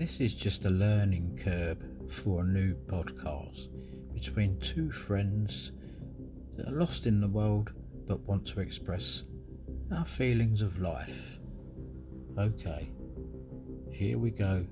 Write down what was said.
this is just a learning curve for a new podcast between two friends that are lost in the world but want to express our feelings of life. Okay, here we go.